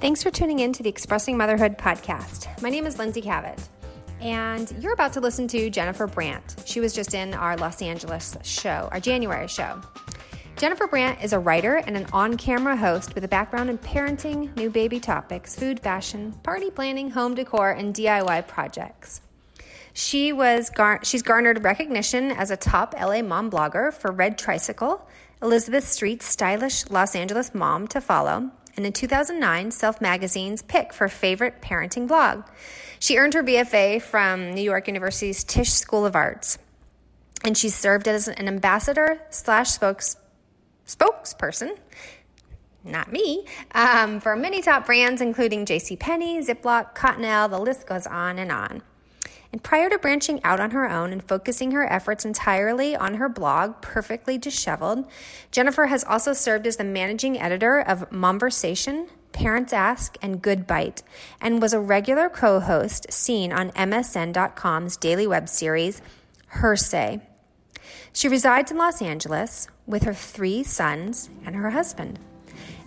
Thanks for tuning in to the Expressing Motherhood podcast. My name is Lindsay Kavet, and you're about to listen to Jennifer Brandt. She was just in our Los Angeles show, our January show. Jennifer Brandt is a writer and an on camera host with a background in parenting, new baby topics, food, fashion, party planning, home decor, and DIY projects. She was gar- she's garnered recognition as a top LA mom blogger for Red Tricycle, Elizabeth Street's stylish Los Angeles mom to follow, and in 2009, Self Magazine's pick for favorite parenting blog. She earned her BFA from New York University's Tisch School of Arts, and she served as an ambassador slash spokes, spokesperson not me, um, for many top brands, including JCPenney, Ziploc, Cottonelle, the list goes on and on. And prior to branching out on her own and focusing her efforts entirely on her blog, Perfectly Disheveled, Jennifer has also served as the managing editor of Momversation, Parents Ask, and Good Bite, and was a regular co host seen on MSN.com's daily web series, Her Say. She resides in Los Angeles with her three sons and her husband.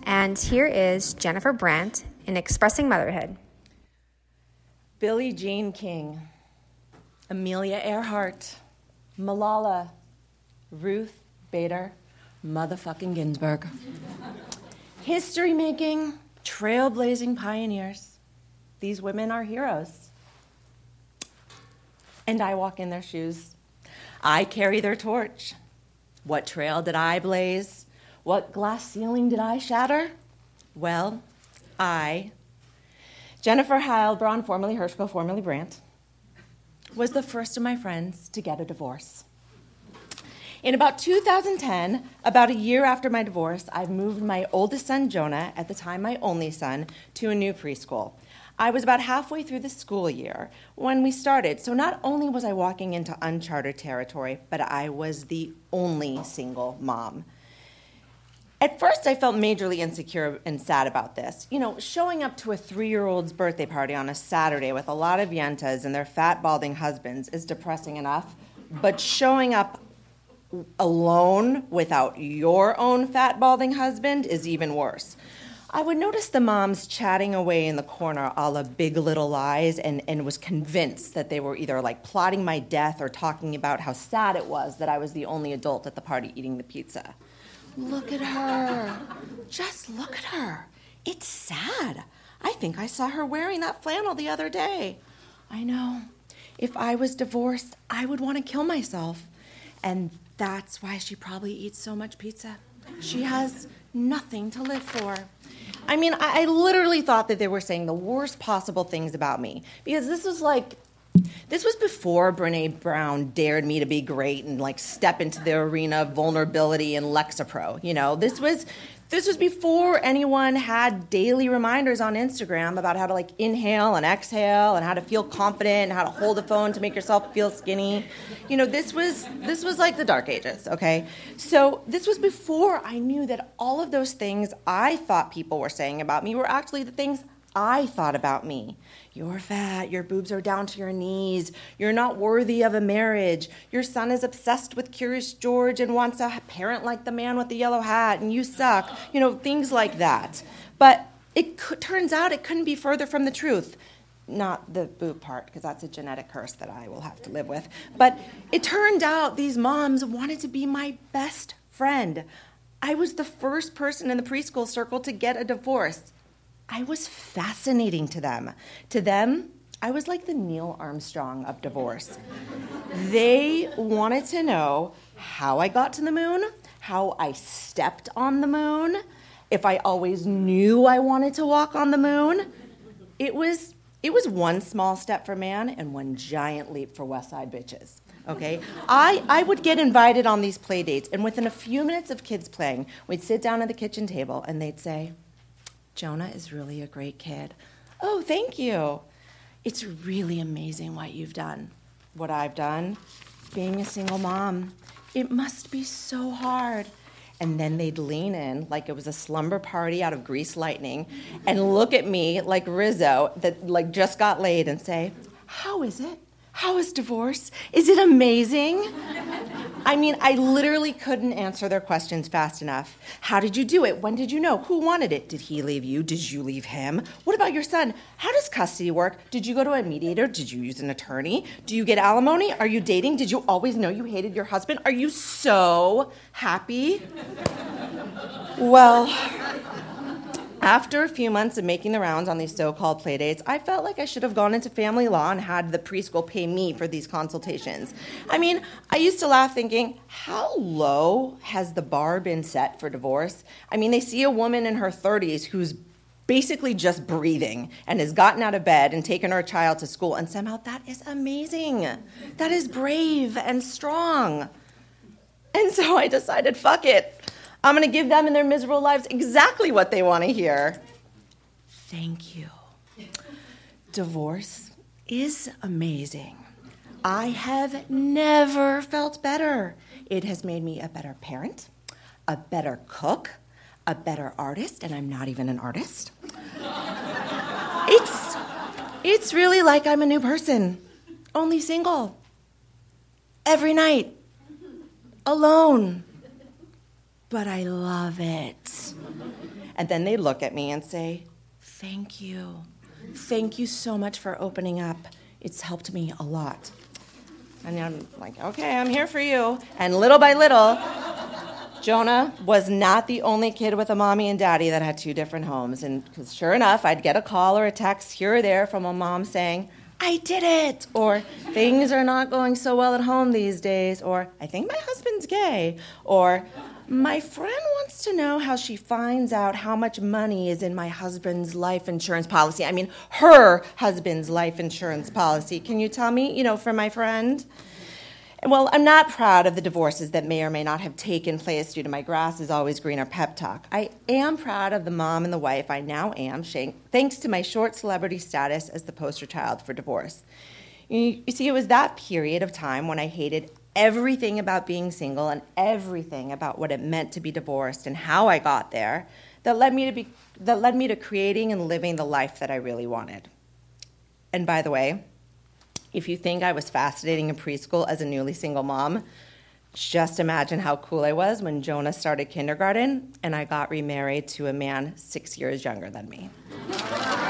And here is Jennifer Brandt in Expressing Motherhood. Billie Jean King. Amelia Earhart, Malala, Ruth Bader, motherfucking Ginsburg. History making, trailblazing pioneers. These women are heroes. And I walk in their shoes. I carry their torch. What trail did I blaze? What glass ceiling did I shatter? Well, I, Jennifer Heilbronn, formerly Hirschko, formerly Brandt, was the first of my friends to get a divorce. In about 2010, about a year after my divorce, I moved my oldest son, Jonah, at the time my only son, to a new preschool. I was about halfway through the school year when we started, so not only was I walking into uncharted territory, but I was the only single mom. At first, I felt majorly insecure and sad about this. You know, showing up to a three year old's birthday party on a Saturday with a lot of yentas and their fat, balding husbands is depressing enough, but showing up alone without your own fat, balding husband is even worse. I would notice the moms chatting away in the corner a la big little lies and, and was convinced that they were either like plotting my death or talking about how sad it was that I was the only adult at the party eating the pizza. Look at her. Just look at her. It's sad. I think I saw her wearing that flannel the other day. I know. If I was divorced, I would want to kill myself. And that's why she probably eats so much pizza. She has nothing to live for. I mean, I, literally thought that they were saying the worst possible things about me because this was like this was before Brene Brown dared me to be great and like step into the arena of vulnerability and Lexapro. You know, this was this was before anyone had daily reminders on Instagram about how to like inhale and exhale and how to feel confident and how to hold a phone to make yourself feel skinny. You know, this was this was like the dark ages, okay? So, this was before I knew that all of those things I thought people were saying about me were actually the things I thought about me. You're fat, your boobs are down to your knees, you're not worthy of a marriage, your son is obsessed with Curious George and wants a parent like the man with the yellow hat, and you suck. You know, things like that. But it could, turns out it couldn't be further from the truth. Not the boob part, because that's a genetic curse that I will have to live with. But it turned out these moms wanted to be my best friend. I was the first person in the preschool circle to get a divorce. I was fascinating to them. To them, I was like the Neil Armstrong of divorce. they wanted to know how I got to the moon, how I stepped on the moon, if I always knew I wanted to walk on the moon. It was it was one small step for man and one giant leap for West Side bitches. Okay? I, I would get invited on these play dates, and within a few minutes of kids playing, we'd sit down at the kitchen table and they'd say, Jonah is really a great kid. Oh, thank you. It's really amazing what you've done. What I've done, being a single mom. It must be so hard. And then they'd lean in like it was a slumber party out of Grease Lightning and look at me like Rizzo that like just got laid and say, "How is it? How is divorce? Is it amazing?" I mean, I literally couldn't answer their questions fast enough. How did you do it? When did you know? Who wanted it? Did he leave you? Did you leave him? What about your son? How does custody work? Did you go to a mediator? Did you use an attorney? Do you get alimony? Are you dating? Did you always know you hated your husband? Are you so happy? well, after a few months of making the rounds on these so called playdates, I felt like I should have gone into family law and had the preschool pay me for these consultations. I mean, I used to laugh thinking, how low has the bar been set for divorce? I mean, they see a woman in her 30s who's basically just breathing and has gotten out of bed and taken her child to school, and somehow that is amazing. That is brave and strong. And so I decided, fuck it. I'm going to give them in their miserable lives exactly what they want to hear. Thank you. Divorce is amazing. I have never felt better. It has made me a better parent, a better cook, a better artist, and I'm not even an artist. it's, it's really like I'm a new person, only single. Every night, alone but I love it. And then they look at me and say, Thank you. Thank you so much for opening up. It's helped me a lot. And I'm like, okay, I'm here for you. And little by little, Jonah was not the only kid with a mommy and daddy that had two different homes. And because sure enough, I'd get a call or a text here or there from a mom saying, I did it! Or things are not going so well at home these days. Or I think my husband's gay. Or my friend wants to know how she finds out how much money is in my husband's life insurance policy. I mean, her husband's life insurance policy. Can you tell me, you know, for my friend? Well, I'm not proud of the divorces that may or may not have taken place due to my grass is always greener pep talk. I am proud of the mom and the wife I now am, thanks to my short celebrity status as the poster child for divorce. You see, it was that period of time when I hated everything about being single and everything about what it meant to be divorced and how I got there that led me to be that led me to creating and living the life that I really wanted. And by the way, if you think I was fascinating in preschool as a newly single mom, just imagine how cool I was when Jonah started kindergarten and I got remarried to a man 6 years younger than me.